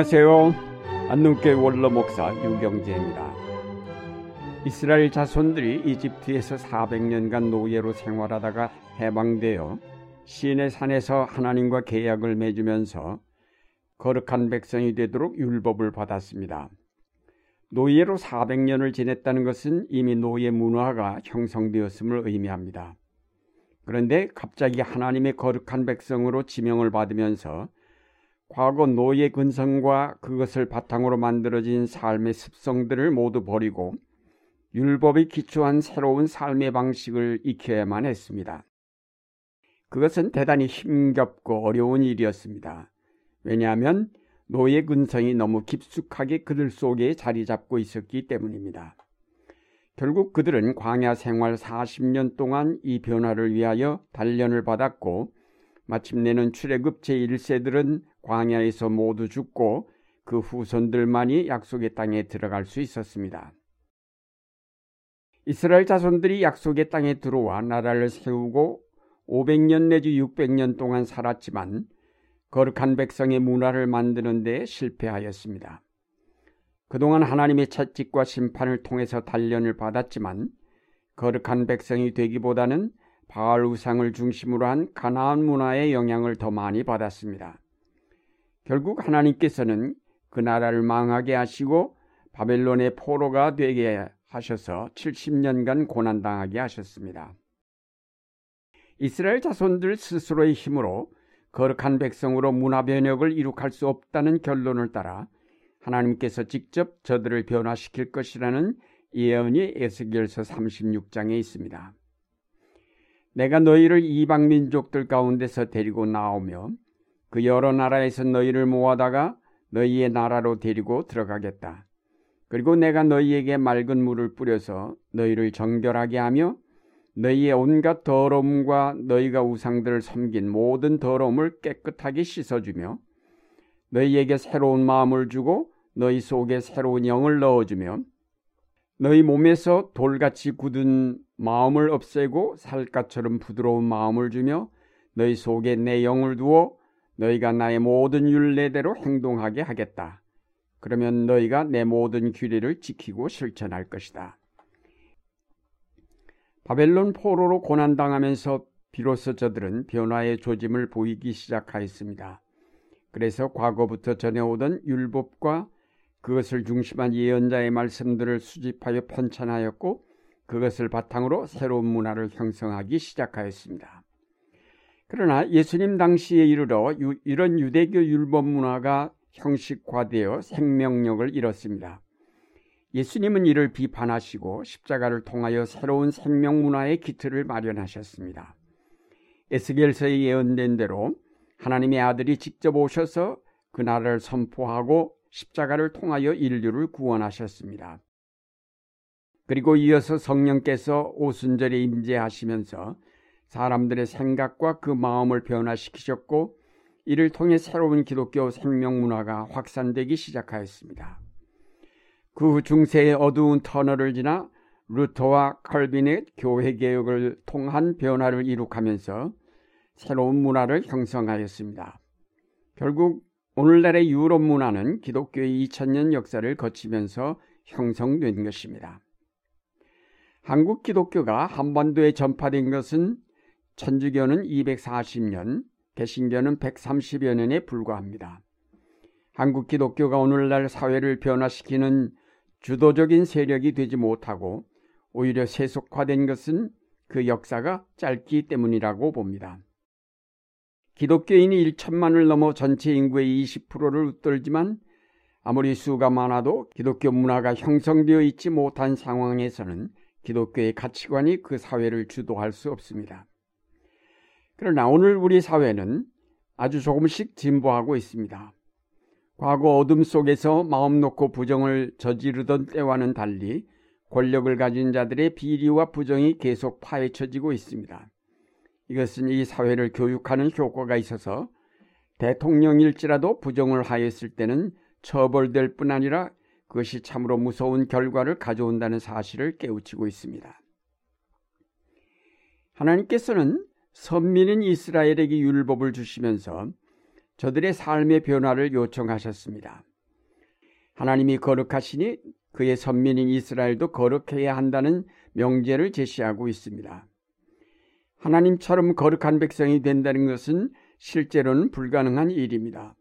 안녕하세요. 안동교회 원로 목사 유경재입니다. 이스라엘 자손들이 이집트에서 400년간 노예로 생활하다가 해방되어 시내 산에서 하나님과 계약을 맺으면서 거룩한 백성이 되도록 율법을 받았습니다. 노예로 400년을 지냈다는 것은 이미 노예 문화가 형성되었음을 의미합니다. 그런데 갑자기 하나님의 거룩한 백성으로 지명을 받으면서 과거 노예 근성과 그것을 바탕으로 만들어진 삶의 습성들을 모두 버리고 율법에 기초한 새로운 삶의 방식을 익혀야만 했습니다. 그것은 대단히 힘겹고 어려운 일이었습니다. 왜냐하면 노예 근성이 너무 깊숙하게 그들 속에 자리 잡고 있었기 때문입니다. 결국 그들은 광야 생활 40년 동안 이 변화를 위하여 단련을 받았고 마침내는 출애굽 제1세들은 광야에서 모두 죽고 그 후손들만이 약속의 땅에 들어갈 수 있었습니다. 이스라엘 자손들이 약속의 땅에 들어와 나라를 세우고 500년 내지 600년 동안 살았지만 거룩한 백성의 문화를 만드는 데 실패하였습니다. 그동안 하나님의 채찍과 심판을 통해서 단련을 받았지만 거룩한 백성이 되기보다는 바알 우상을 중심으로 한 가나안 문화의 영향을 더 많이 받았습니다. 결국 하나님께서는 그 나라를 망하게 하시고 바벨론의 포로가 되게 하셔서 70년간 고난당하게 하셨습니다. 이스라엘 자손들 스스로의 힘으로 거룩한 백성으로 문화 변혁을 이룩할 수 없다는 결론을 따라 하나님께서 직접 저들을 변화시킬 것이라는 예언이 에스겔서 36장에 있습니다. 내가 너희를 이방 민족들 가운데서 데리고 나오며 그 여러 나라에서 너희를 모아다가 너희의 나라로 데리고 들어가겠다. 그리고 내가 너희에게 맑은 물을 뿌려서 너희를 정결하게 하며 너희의 온갖 더러움과 너희가 우상들을 섬긴 모든 더러움을 깨끗하게 씻어주며 너희에게 새로운 마음을 주고 너희 속에 새로운 영을 넣어주며 너희 몸에서 돌같이 굳은 마음을 없애고 살갗처럼 부드러운 마음을 주며 너희 속에 내 영을 두어 너희가 나의 모든 윤례대로 행동하게 하겠다. 그러면 너희가 내 모든 규례를 지키고 실천할 것이다. 바벨론 포로로 고난당하면서 비로소 저들은 변화의 조짐을 보이기 시작하였습니다. 그래서 과거부터 전해오던 율법과 그것을 중심한 예언자의 말씀들을 수집하여 편찬하였고 그것을 바탕으로 새로운 문화를 형성하기 시작하였습니다. 그러나 예수님 당시에 이르러 유, 이런 유대교 율법 문화가 형식화되어 생명력을 잃었습니다. 예수님은 이를 비판하시고 십자가를 통하여 새로운 생명 문화의 기틀을 마련하셨습니다. 에스겔서에 예언된 대로 하나님의 아들이 직접 오셔서 그 나라를 선포하고 십자가를 통하여 인류를 구원하셨습니다. 그리고 이어서 성령께서 오순절에 임재하시면서 사람들의 생각과 그 마음을 변화시키셨고 이를 통해 새로운 기독교 생명 문화가 확산되기 시작하였습니다. 그 중세의 어두운 터널을 지나 루터와 칼빈의 교회 개혁을 통한 변화를 이룩하면서 새로운 문화를 형성하였습니다. 결국 오늘날의 유럽 문화는 기독교의 2000년 역사를 거치면서 형성된 것입니다. 한국 기독교가 한반도에 전파된 것은 천주교는 240년, 개신교는 130여 년에 불과합니다. 한국 기독교가 오늘날 사회를 변화시키는 주도적인 세력이 되지 못하고 오히려 세속화된 것은 그 역사가 짧기 때문이라고 봅니다. 기독교인이 1천만을 넘어 전체 인구의 20%를 웃돌지만 아무리 수가 많아도 기독교 문화가 형성되어 있지 못한 상황에서는 기독교의 가치관이 그 사회를 주도할 수 없습니다. 그러나 오늘 우리 사회는 아주 조금씩 진보하고 있습니다. 과거 어둠 속에서 마음 놓고 부정을 저지르던 때와는 달리 권력을 가진 자들의 비리와 부정이 계속 파헤쳐지고 있습니다. 이것은 이 사회를 교육하는 효과가 있어서 대통령일지라도 부정을 하였을 때는 처벌될 뿐 아니라 그것이 참으로 무서운 결과를 가져온다는 사실을 깨우치고 있습니다. 하나님께서는 선민인 이스라엘에게 율법을 주시면서 저들의 삶의 변화를 요청하셨습니다. 하나님이 거룩하시니 그의 선민인 이스라엘도 거룩해야 한다는 명제를 제시하고 있습니다. 하나님처럼 거룩한 백성이 된다는 것은 실제로는 불가능한 일입니다.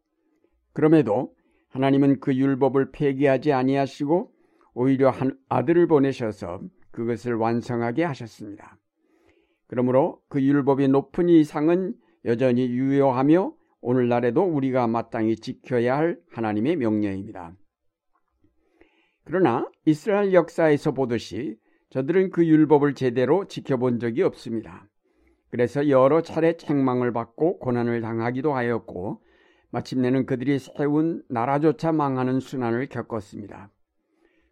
그럼에도 하나님은 그 율법을 폐기하지 아니하시고 오히려 한 아들을 보내셔서 그것을 완성하게 하셨습니다. 그러므로 그 율법의 높은 이상은 여전히 유효하며 오늘날에도 우리가 마땅히 지켜야 할 하나님의 명령입니다. 그러나 이스라엘 역사에서 보듯이 저들은 그 율법을 제대로 지켜본 적이 없습니다. 그래서 여러 차례 책망을 받고 고난을 당하기도 하였고 마침내는 그들이 세운 나라조차 망하는 순환을 겪었습니다.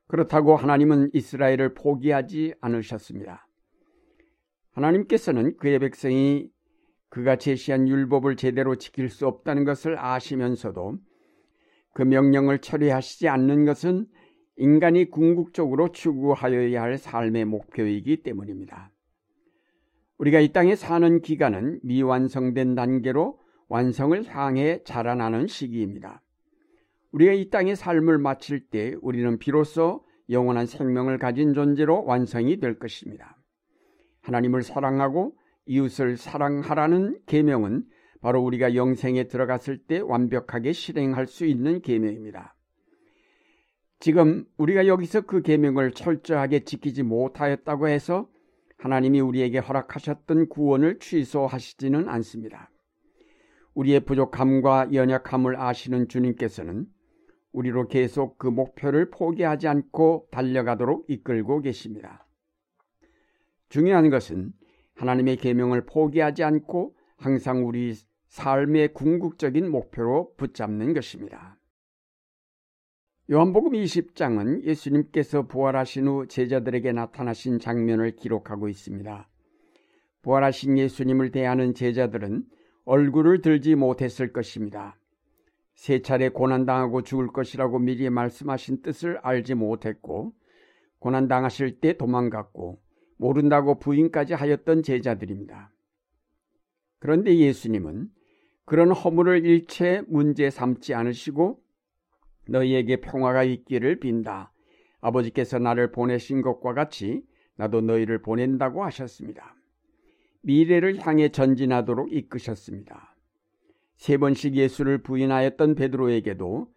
그렇다고 하나님은 이스라엘을 포기하지 않으셨습니다. 하나님께서는 그의 백성이 그가 제시한 율법을 제대로 지킬 수 없다는 것을 아시면서도 그 명령을 처리하시지 않는 것은 인간이 궁극적으로 추구하여야 할 삶의 목표이기 때문입니다. 우리가 이 땅에 사는 기간은 미완성된 단계로 완성을 향해 자라나는 시기입니다. 우리가 이 땅의 삶을 마칠 때 우리는 비로소 영원한 생명을 가진 존재로 완성이 될 것입니다. 하나님을 사랑하고 이웃을 사랑하라는 계명은 바로 우리가 영생에 들어갔을 때 완벽하게 실행할 수 있는 계명입니다. 지금 우리가 여기서 그 계명을 철저하게 지키지 못하였다고 해서 하나님이 우리에게 허락하셨던 구원을 취소하시지는 않습니다. 우리의 부족함과 연약함을 아시는 주님께서는 우리로 계속 그 목표를 포기하지 않고 달려가도록 이끌고 계십니다. 중요한 것은 하나님의 계명을 포기하지 않고 항상 우리 삶의 궁극적인 목표로 붙잡는 것입니다. 요한복음 20장은 예수님께서 부활하신 후 제자들에게 나타나신 장면을 기록하고 있습니다. 부활하신 예수님을 대하는 제자들은 얼굴을 들지 못했을 것입니다. 세 차례 고난당하고 죽을 것이라고 미리 말씀하신 뜻을 알지 못했고, 고난당하실 때 도망갔고, 모른다고 부인까지 하였던 제자들입니다. 그런데 예수님은 그런 허물을 일체 문제 삼지 않으시고 너희에게 평화가 있기를 빈다. 아버지께서 나를 보내신 것과 같이 나도 너희를 보낸다고 하셨습니다. 미래를 향해 전진하도록 이끄셨습니다. 세 번씩 예수를 부인하였던 베드로에게도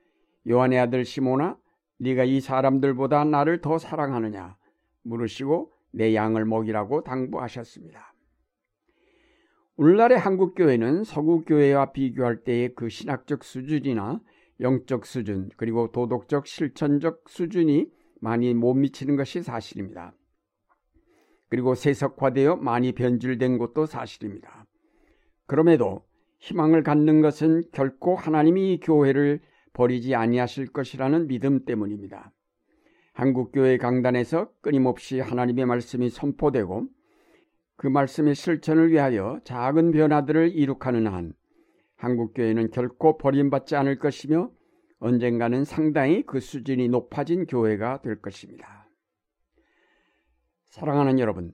요한의 아들 시모나 네가 이 사람들보다 나를 더 사랑하느냐 물으시고 내 양을 먹이라고 당부하셨습니다. 오늘날의 한국 교회는 서구 교회와 비교할 때의 그 신학적 수준이나 영적 수준 그리고 도덕적 실천적 수준이 많이 못 미치는 것이 사실입니다. 그리고 세속화되어 많이 변질된 것도 사실입니다. 그럼에도 희망을 갖는 것은 결코 하나님이 이 교회를 버리지 아니하실 것이라는 믿음 때문입니다. 한국교회 강단에서 끊임없이 하나님의 말씀이 선포되고 그 말씀의 실천을 위하여 작은 변화들을 이룩하는 한 한국교회는 결코 버림받지 않을 것이며 언젠가는 상당히 그 수준이 높아진 교회가 될 것입니다. 사랑하는 여러분,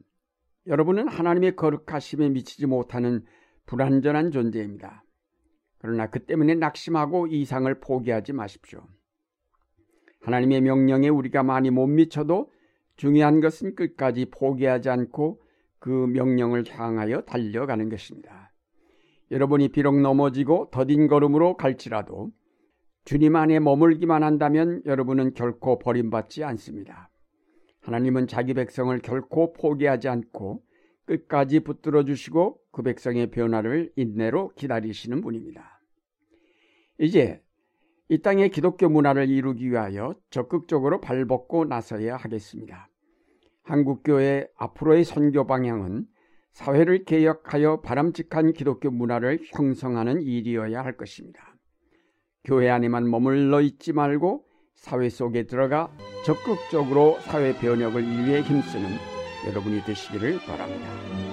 여러분은 하나님의 거룩하심에 미치지 못하는 불완전한 존재입니다. 그러나 그 때문에 낙심하고 이상을 포기하지 마십시오. 하나님의 명령에 우리가 많이 못 미쳐도 중요한 것은 끝까지 포기하지 않고 그 명령을 향하여 달려가는 것입니다. 여러분이 비록 넘어지고 더딘 걸음으로 갈지라도 주님 안에 머물기만 한다면 여러분은 결코 버림받지 않습니다. 하나님은 자기 백성을 결코 포기하지 않고 끝까지 붙들어 주시고 그 백성의 변화를 인내로 기다리시는 분입니다. 이제 이 땅의 기독교 문화를 이루기 위하여 적극적으로 발벗고 나서야 하겠습니다. 한국교회 앞으로의 선교 방향은 사회를 개혁하여 바람직한 기독교 문화를 형성하는 일이어야 할 것입니다. 교회 안에만 머물러 있지 말고 사회 속에 들어가 적극적으로 사회 변혁을 위해 힘쓰는 여러분이 되시기를 바랍니다.